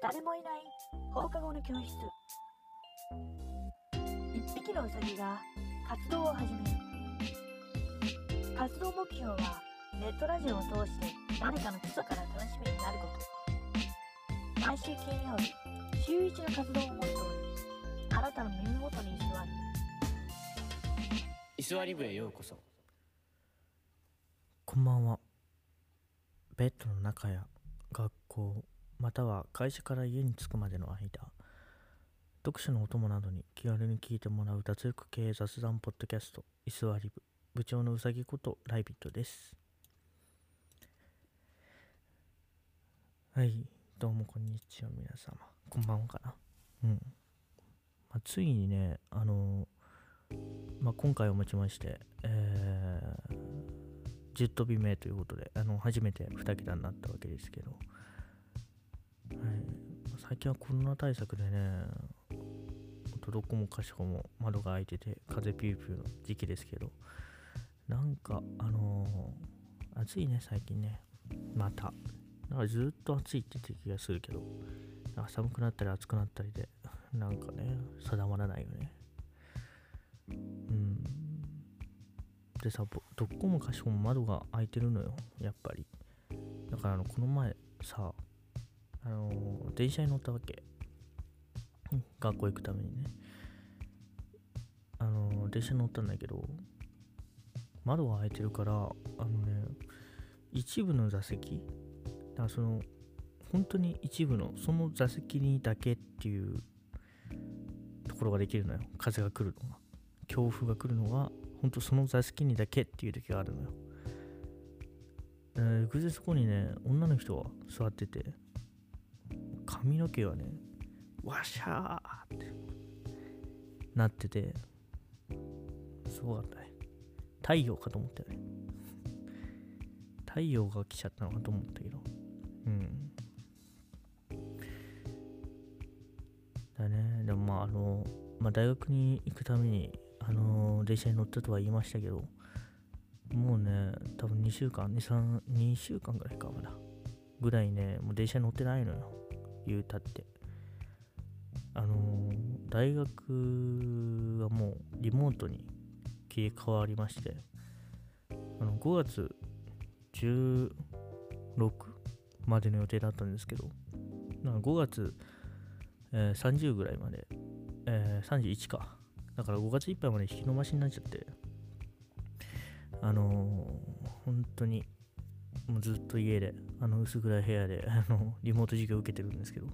誰もいない。放課後の教室。一匹のウサギが活動を始める。活動目標はネットラジオを通して誰かの基礎から楽しみになること。毎週金曜日週一の活動をモットーにあなたの耳元に居座る。居座り部へようこそ。こんばんは。ベッドの中や学校、または会社から家に着くまでの間、読書のお供などに気軽に聞いてもらう脱力系雑談ポッドキャスト、居座り部、部長のうさぎことライビットです。はい、どうもこんにちは皆様。こんばんはかな。うん。まあ、ついにね、あのまあ、今回をもちまして、えー10飛び目ということで、あの初めて2桁になったわけですけど、最近はコロナ対策でね、どこもかしこも窓が開いてて、風ピューピューの時期ですけど、なんか、あのー暑いね、最近ね、また。なんかずっと暑いって言ってる気がするけど、なんか寒くなったり暑くなったりで、なんかね、定まらないよね。うん。でさどこもかしこも窓が開いてるのよやっぱりだからあのこの前さあのー電車に乗ったわけ。うん。学校行くためにね。あのー電車に乗ったんだけど窓が開いてるからあのね一部の座席だからその本当に一部のその座席にだけっていうところができるのよ。風が来るのが。強風が来るのが本当その座席にだけっていう時があるのよ。えー偶然そこにね、女の人が座ってて、髪の毛がね、わしゃーってなってて、すごかったね。太陽かと思ったよね。太陽が来ちゃったのかと思ったけど。うん。だね。でもまあ、あの、まあ、大学に行くために、あの電車に乗ったとは言いましたけど、もうね、多分2週間、2、3、2週間ぐらいか、まだ。ぐらいね、もう電車に乗ってないのよ。言うたって。あのー大学はもうリモートに切り替わりまして、あの5月16までの予定だったんですけど、なんか5月、えー30ぐらいまで、えー31か。だから5月いっぱいまで引き延ばしになっちゃって、あのー本当に、もうずっと家で、あの薄暗い部屋で、あの、リモート授業受けてるんですけど、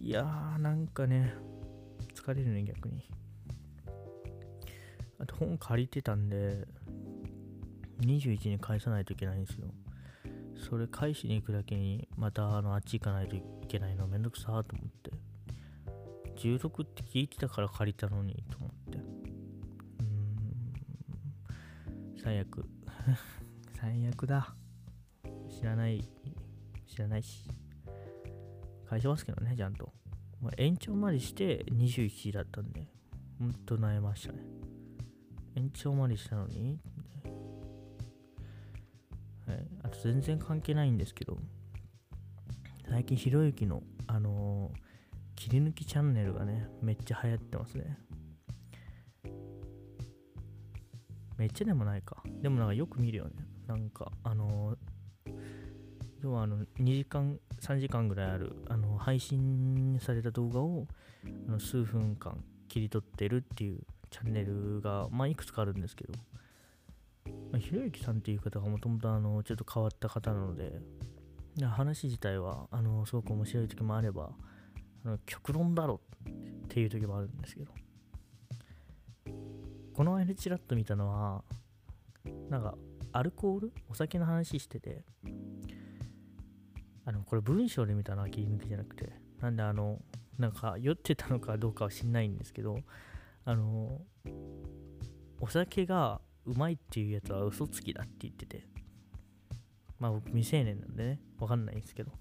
いやー、なんかね、疲れるね、逆に。あと本借りてたんで、21に返さないといけないんですよ。それ返しに行くだけに、またあのあっち行かないといけないのめんどくさーと思って。16って聞いてたから借りたのにと思って。うーん。最悪。最悪だ。知らない、知らないし。返しますけどね、ちゃんと。まあ延長までして21だったんで、ほんと悩ましたね。延長までしたのに、はい、あと全然関係ないんですけど、最近ひろゆきの、あのー切り抜きチャンネルがね、めっちゃ流行ってますね。めっちゃでもないか。でもなんかよく見るよね。なんか、あのー要はあの2時間、3時間ぐらいあるあの配信された動画をあの数分間切り取ってるっていうチャンネルが、まあ、いくつかあるんですけど、まあ、ひろゆきさんっていう方がもともとあのちょっと変わった方なので、話自体はあのすごく面白い時もあれば、あの極論だろっていう時もあるんですけど、この間ちらっと見たのは、なんかアルコール？お酒の話してて、あの、これ文章で見たのは切り抜きじゃなくて、なんであの、なんか酔ってたのかどうかは知んないんですけど、あの、お酒がうまいっていうやつは嘘つきだって言ってて、まあ僕未成年なんでね、わかんないんですけど、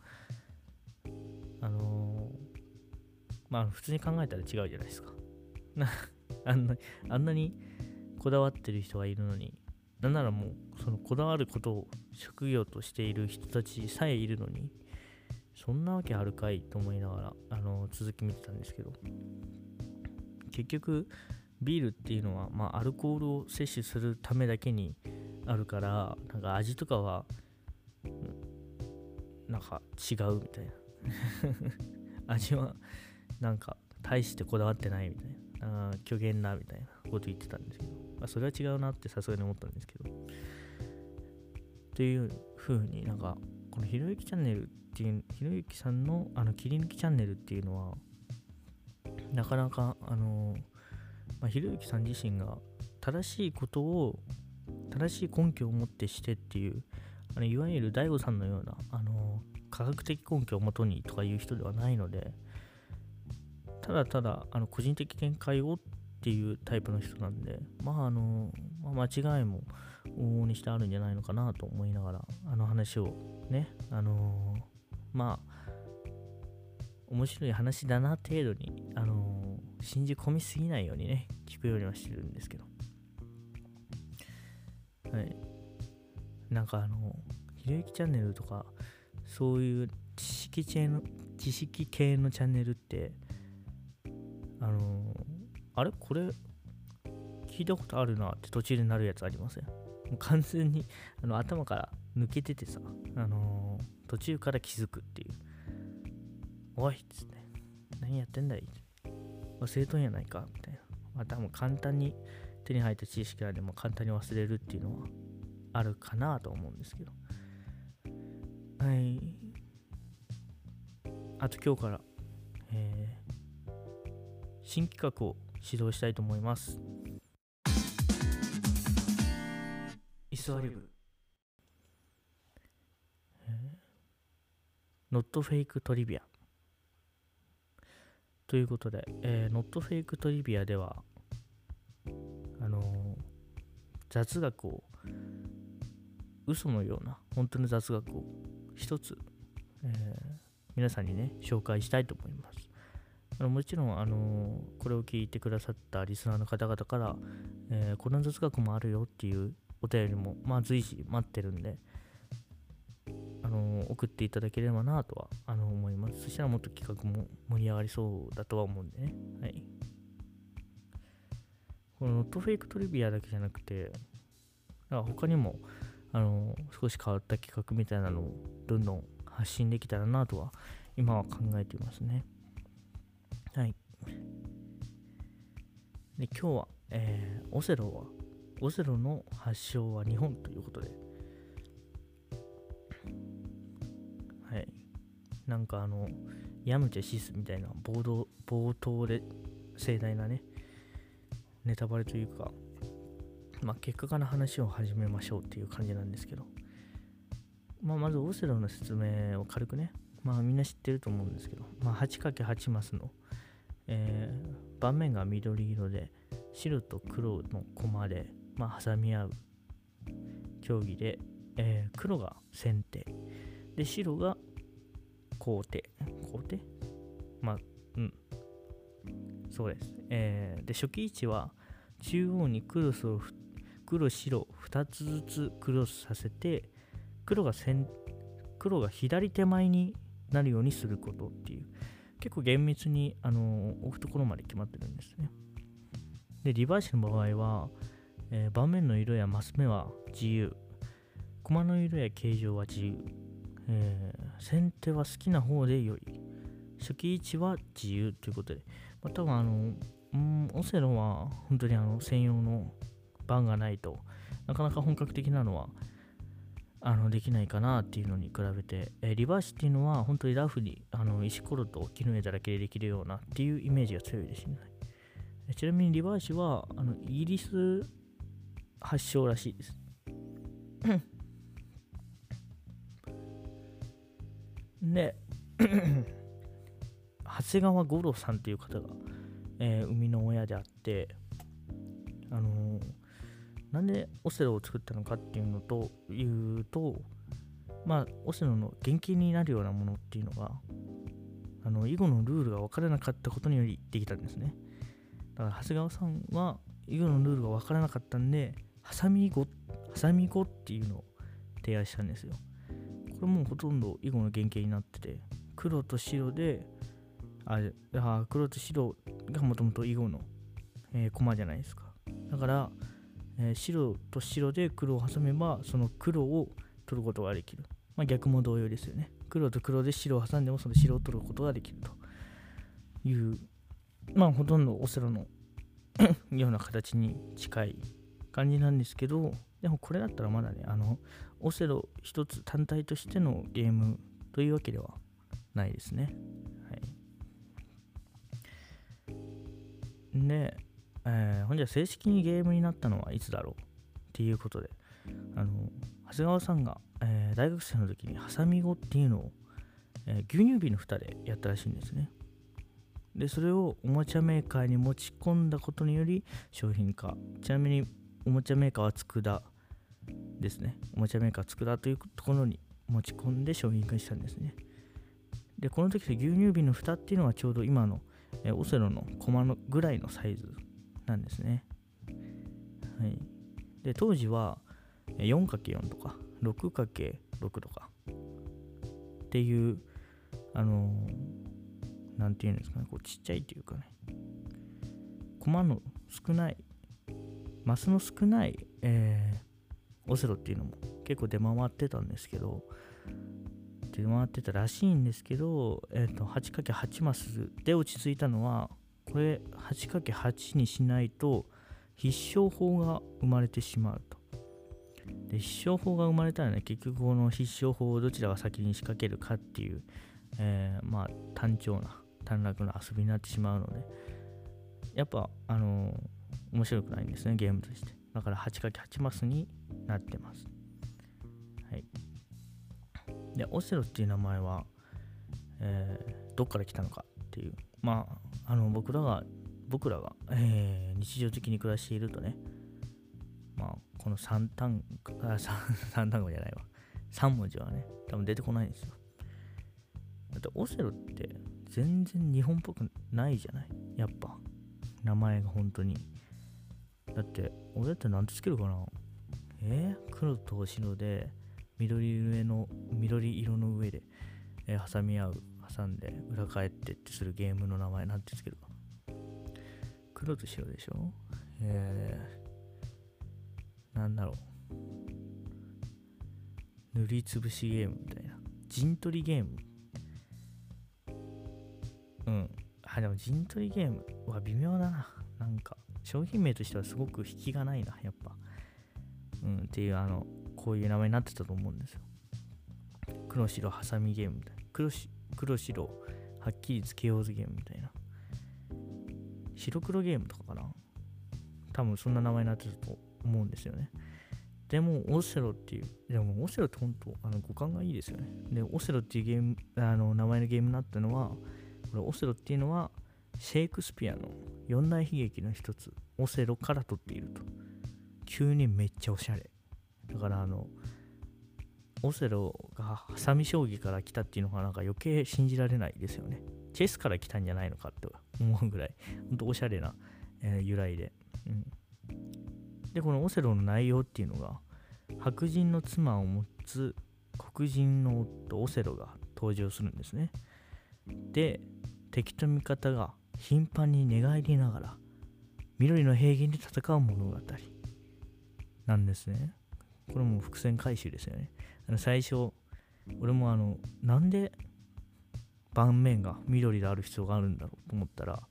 あのまあ普通に考えたら違うじゃないですか。あんなあんなにこだわってる人がいるのに、なんならもう、そのこだわることを職業としている人たちさえいるのに、そんなわけあるかいと思いながらあの続き見てたんですけど結局ビールっていうのは、まあ、アルコールを摂取するためだけにあるからなんか味とかは、なんか違うみたいな。味はなんか大してこだわってないみたいな。虚言なみたいなこと言ってたんですけど、まあ、それは違うなってさすがに思ったんですけど。っていう風になんかこのひろゆきチャンネルっていうひろゆきさんのあの切り抜きチャンネルっていうのはなかなかあのまあ、ひろゆきさん自身が正しいことを正しい根拠を持ってしてっていうあのいわゆる DAIGO さんのようなあの科学的根拠をもとにとかいう人ではないのでただただあの個人的見解をっっていうタイプの人なんでまああの、まあ、間違いも往々にしてあるんじゃないのかなと思いながらあの話をねあのまあ面白い話だな程度にあの信じ込みすぎないようにね、聞くようにはしてるんですけど。はい。なんかあの、ひろゆきチャンネルとか、そういう知識系の、知識系のチャンネルって、あのあれ？これ、聞いたことあるなって途中でなるやつありません、もう完全に あの頭から抜けててさ、あのー、途中から気づくっていう。おいっつって、何やってんだい？忘れとんやないかみたいな。まあ多分簡単に手に入った知識らでも簡単に忘れるっていうのはあるかなと思うんですけど。はい。あと今日から、えー、新企画を指導したいと思います。イスアリブ。ノットフェイクトリビア。ということで、えー、Not Fake Trivia では、あのー、雑学を、嘘のような、本当の雑学を一つ、えー、皆さんにね、紹介したいと思います。あのもちろん、あの、これを聞いてくださったリスナーの方々から、えー、こんな雑学もあるよっていうお便りも、まあ、随時待ってるんで、あの送っていただければなとはあの思います。そしたらもっと企画も盛り上がりそうだとは思うんでね。はい。このノットフェイクトリビアだけじゃなくて、他にもあの少し変わった企画みたいなのをどんどん発信できたらなとは今は考えていますね。はい。で今日は、えー、オセロは、オセロの発祥は日本ということで、はい。なんかあの、ヤムチャシスみたいな冒頭冒頭で盛大なね、ネタバレというか、まあ、結果から話を始めましょうっていう感じなんですけど、まあ、まずオセロの説明を軽くね、まあみんな知ってると思うんですけど、まあ、8×8 マスの、えー、盤面が緑色で白と黒の駒で、まあ、挟み合う競技で、えー、黒が先手で白が皇帝。皇帝？まあ、うん。そうです。えー、で、初期位置は、中央にクロスを、黒、白、2つずつクロスさせて、黒が先、黒が左手前になるようにすることっていう、結構厳密に、あの置くところまで決まってるんですね。で、リバーシの場合は、えー、盤面の色やマス目は自由。駒の色や形状は自由。えー、先手は好きな方で良い。初期位置は自由ということで、まあ、多分あの、うん、オセロは本当にあの専用の番がないとなかなか本格的なのはあのできないかなっていうのに比べて、えー、リバーシっていうのは本当にラフにあの石ころと木の枝だけでできるようなっていうイメージが強いですね。ちなみにリバーシはあのイギリス発祥らしいです。で、長谷川五郎さんっていう方が、えー、生みの親であって、あのー、なんでオセロを作ったのかっていうのというと、まあ、オセロの原型になるようなものっていうのが、あの囲碁のルールが分からなかったことによりできたんですね。だから長谷川さんは囲碁のルールが分からなかったんで、ハサミ囲碁、ハサミ囲碁っていうのを提案したんですよ。これもほとんど囲碁の原型になってて、黒と白でああ黒と白がもともと囲碁の、えー、駒じゃないですかだから、えー白と白で黒を挟めばその黒を取ることができる、まあ、逆も同様ですよね。黒と黒で白を挟んでもその白を取ることができるというまあほとんどオセロの ような形に近い感じなんですけどでもこれだったらまだねあのオセロ一つ単体としてのゲームというわけではないですね。はい。で、えーほんじゃ正式にゲームになったのはいつだろうっていうことであの長谷川さんが、えー大学生の時にハサミ語っていうのを、えー牛乳瓶の蓋でやったらしいんですね。でそれをおもちゃメーカーに持ち込んだことにより商品化。ちなみにおもちゃメーカーは佃ですね。おもちゃメーカー佃というところに持ち込んで商品化したんですね。でこの時で牛乳瓶の蓋っていうのはちょうど今の、えーオセロのコマのぐらいのサイズなんですね。はい。で当時は 4×4 とか 6×6 とか。っていうあのーていうんですかね。こうちっちゃいっていうかね。コマの少ないマスの少ない、えーオセロっていうのも結構出回ってたんですけど出回ってたらしいんですけど、えー、と 8×8 マスで落ち着いたのはこれ 8×8 にしないと必勝法が生まれてしまうと。で必勝法が生まれたらね結局この必勝法をどちらが先に仕掛けるかっていう、えーまあ単調な短絡な遊びになってしまうのでやっぱあのー面白くないんですねゲームとして。だから 8×8 マスになってます。はい。でオセロっていう名前は、えーどっから来たのかっていう。まああの僕らが僕らが、えー日常的に暮らしているとねまあこの3単あ 三単語じゃないわ。3文字はね多分出てこないんですよ。だってオセロって全然日本っぽくないじゃない？やっぱ。名前が本当に。だって俺だって何てつけるかな？えー？黒と白で緑上の緑色の上で、えー挟み合う。挟んで裏返ってってするゲームの名前なんてつけるかな黒と白でしょ？えー、なんだろう。塗りつぶしゲームみたいな。陣取りゲーム。うん。あでも陣取りゲームは微妙だな。なんか商品名としてはすごく引きがないなやっぱ。うんっていうあのこういう名前になってたと思うんですよ。黒白ハサミゲームみたいな。黒し黒白はっきりつけようぜゲームみたいな白黒ゲームとかかな。多分そんな名前になってたと思うんですよね。でもオセロっていうでもオセロって本当あの五感がいいですよね。でオセロっていうゲームあの名前のゲームになったのはこれオセロっていうのはシェイクスピアの四大悲劇の一つ。オセロから取っていると。急にめっちゃおしゃれ。だからあのオセロがハサミ将棋から来たっていうのがなんか余計信じられないですよね。チェスから来たんじゃないのかって思うぐらい。ほんとおしゃれな、えー由来で、うん、でこのオセロの内容っていうのが白人の妻を持つ黒人の夫オセロが登場するんですね。で敵と味方が頻繁に寝返りながら緑の平原で戦う物語なんですね。これも伏線回収ですよね。あの最初俺もあのなんで盤面が緑である必要があるんだろうと思ったら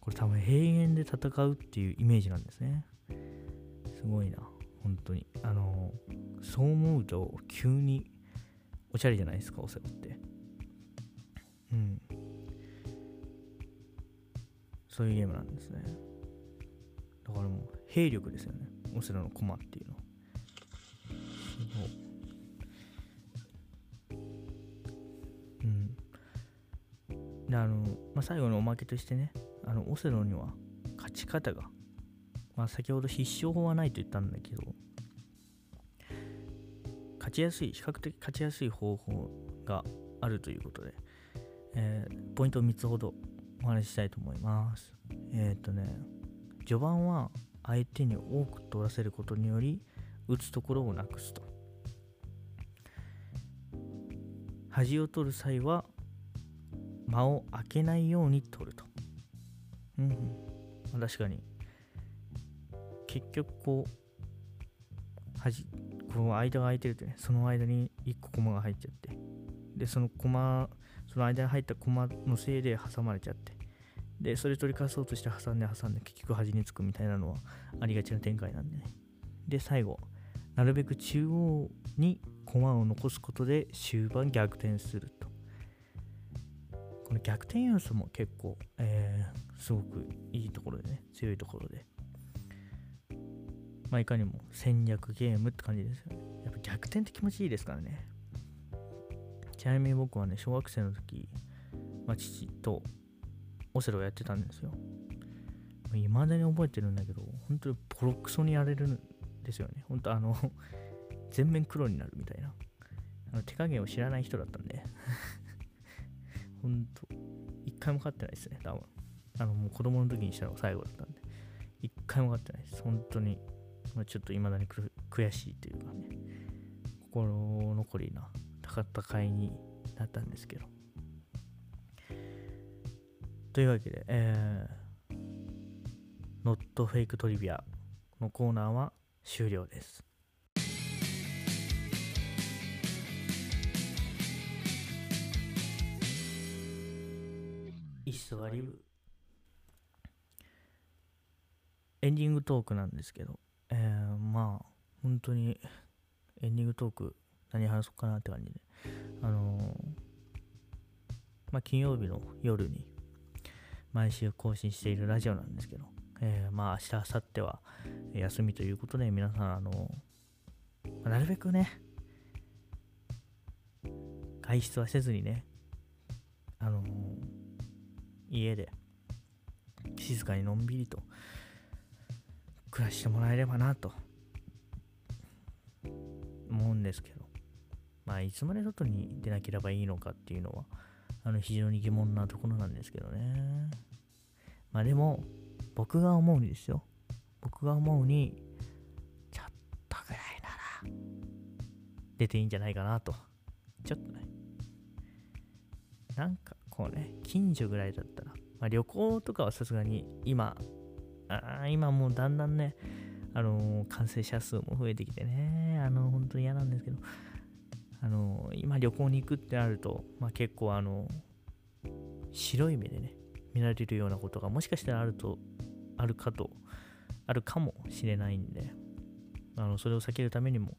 これ多分平原で戦うっていうイメージなんですね。すごいな。本当に。あのそう思うと急におしゃれじゃないですかオセロって。うん。そういうゲームなんですね。だからもう兵力ですよね。オセロの駒っていうのすごいうん。であの、まあ、最後のおまけとしてねあのオセロには勝ち方がまあ先ほど必勝法はないと言ったんだけど勝ちやすい比較的勝ちやすい方法があるということで、えーポイントを3つほどお話ししたいと思います。えっ、とね序盤は相手に多く取らせることにより打つところをなくすと。端を取る際は間を空けないように取ると。うん、うん。確かに。結局こう、はじ、この間が空いてるとね、その間に1個コマが入っちゃって、で、そのコマ、その間に入ったコマのせいで挟まれちゃって、で、それ取り返そうとして挟んで挟んで結局端につくみたいなのはありがちな展開なんでね。で、最後、なるべく中央に駒を残すことで終盤逆転すると。この逆転要素も結構、えー、すごくいいところでね、強いところで。まあ、いかにも戦略ゲームって感じですよね。やっぱ逆転って気持ちいいですからね。ちなみに僕はね、小学生の時、まあ、父とオセロをやってたんですよ。いまだに覚えてるんだけど、本当にボロクソにやれるんですよね。本当あの全面黒になるみたいな。あの手加減を知らない人だったんで 本当一回も勝ってないですね、多分。あの、もう子供の時にしたのが最後だったんで。一回も勝ってないです。本当に。まあ、ちょっと未だに悔しいというかね、心残りな戦いになったんですけど。というわけで、えー、Not Fake Trivia のコーナーは終了です。イスワリブエンディングトークなんですけど、えー、まあ本当にエンディングトーク何話そうかなって感じで。あのー、まあ金曜日の夜に毎週更新しているラジオなんですけど、えー、まあ明日、明後日は休みということで、皆さん、あの、なるべくね、外出はせずにね、あの家で静かにのんびりと暮らしてもらえればなと思うんですけど、まあ、いつまで外に出なければいいのかっていうのは、あの非常に疑問なところなんですけどね。まあでも、僕が思うにですよ。僕が思うに、ちょっとぐらいなら、出ていいんじゃないかなと。ちょっとね。なんかこうね、近所ぐらいだったら、まあ、旅行とかはさすがに今、あ今もうだんだんね、あのー、感染者数も増えてきてね、あのー、本当に嫌なんですけど、あのー、今旅行に行くってなると、まあ、結構あの白い目でね、見られるようなことがもしかしたらあると、あるかと、あるかもしれないんで、あのそれを避けるためにも、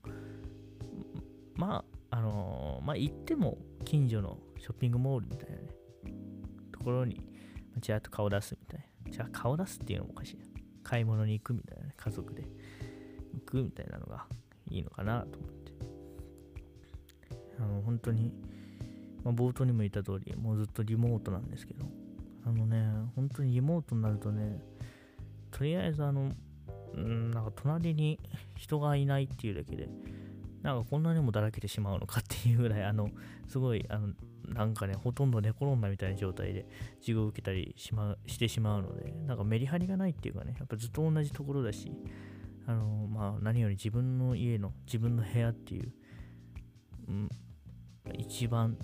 まあ、あのまあ、行っても近所のショッピングモールみたいなね、ところに、ちらっと顔出すみたいな。じゃあ顔出すっていうのもおかしいな。買い物に行くみたいなね、家族で行くみたいなのがいいのかなと思って。あの、本当に、まあ、冒頭にも言った通り、もうずっとリモートなんですけど、あのね、本当にリモートになるとね、とりあえずあの、んなんか隣に人がいないっていうだけで、なんかこんなにもだらけてしまうのかっていうぐらい、あの、すごい、あの、なんかね、ほとんど寝転んだみたいな状態で授業を受けたりし,、ま、してしまうので、なんかメリハリがないっていうかね、やっぱずっと同じところだし、あの、まあ、何より自分の家の、自分の部屋っていう、うん、一番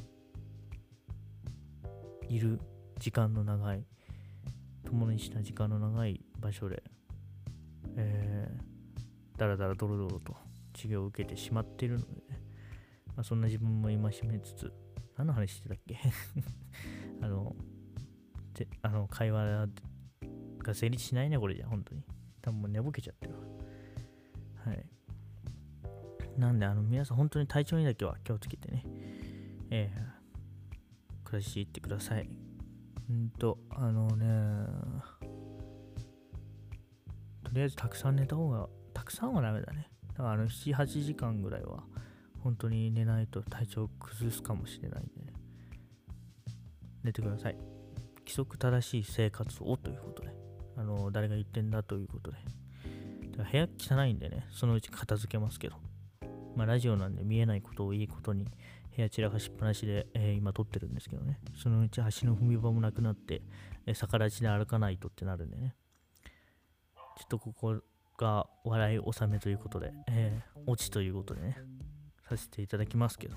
いる時間の長い、共にした時間の長い場所で、えー、だらだらドロドロと授業を受けてしまっているので、まあ、そんな自分も戒めつつ、何の話してたっけ？あの、であの会話が成立しないね、これじゃ、本当に。多分もう寝ぼけちゃってるわ。はい。なんで、あの、皆さん本当に体調にだけは気をつけてね、えー、暮らしていってください。うんと、あのね、とりあえずたくさん寝た方が、たくさんはダメだね。だからあの7、8時間ぐらいは、本当に寝ないと体調崩すかもしれないんでね。寝てください。規則正しい生活をということで、あの、誰が言ってんだということで。だから部屋汚いんでね、そのうち片付けますけど。まあ、ラジオなんで見えないことをいいことに、部屋散らかしっぱなしで、えー、今撮ってるんですけどね。そのうち足の踏み場もなくなって、えー、逆立ちで歩かないとってなるんでね。ちょっとここが笑い納めということで、えー、オチということでね、させていただきますけど、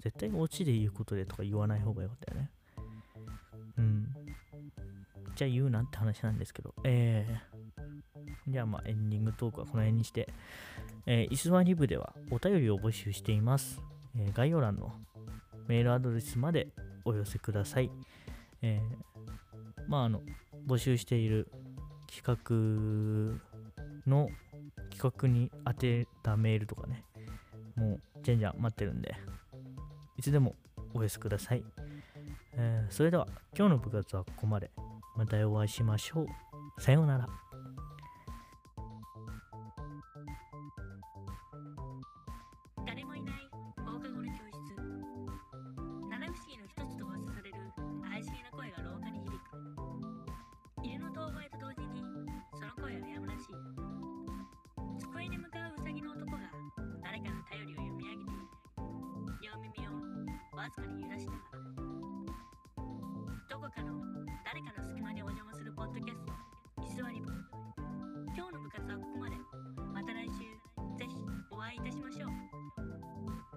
絶対オチで言うことでとか言わない方がよかったよね。ちゃあ言うなって話なんですけど、えー、じゃあまあエンディングトークはこの辺にして、えー、イスワリブではお便りを募集しています。えー概要欄のメールアドレスまでお寄せください。えーまああの、募集している企画の企画に当てたメールとかね、もうじゃんじゃん待ってるんで、いつでもお寄せください。えーそれでは今日の部活はここまで。またお会いしましょう。さようなら。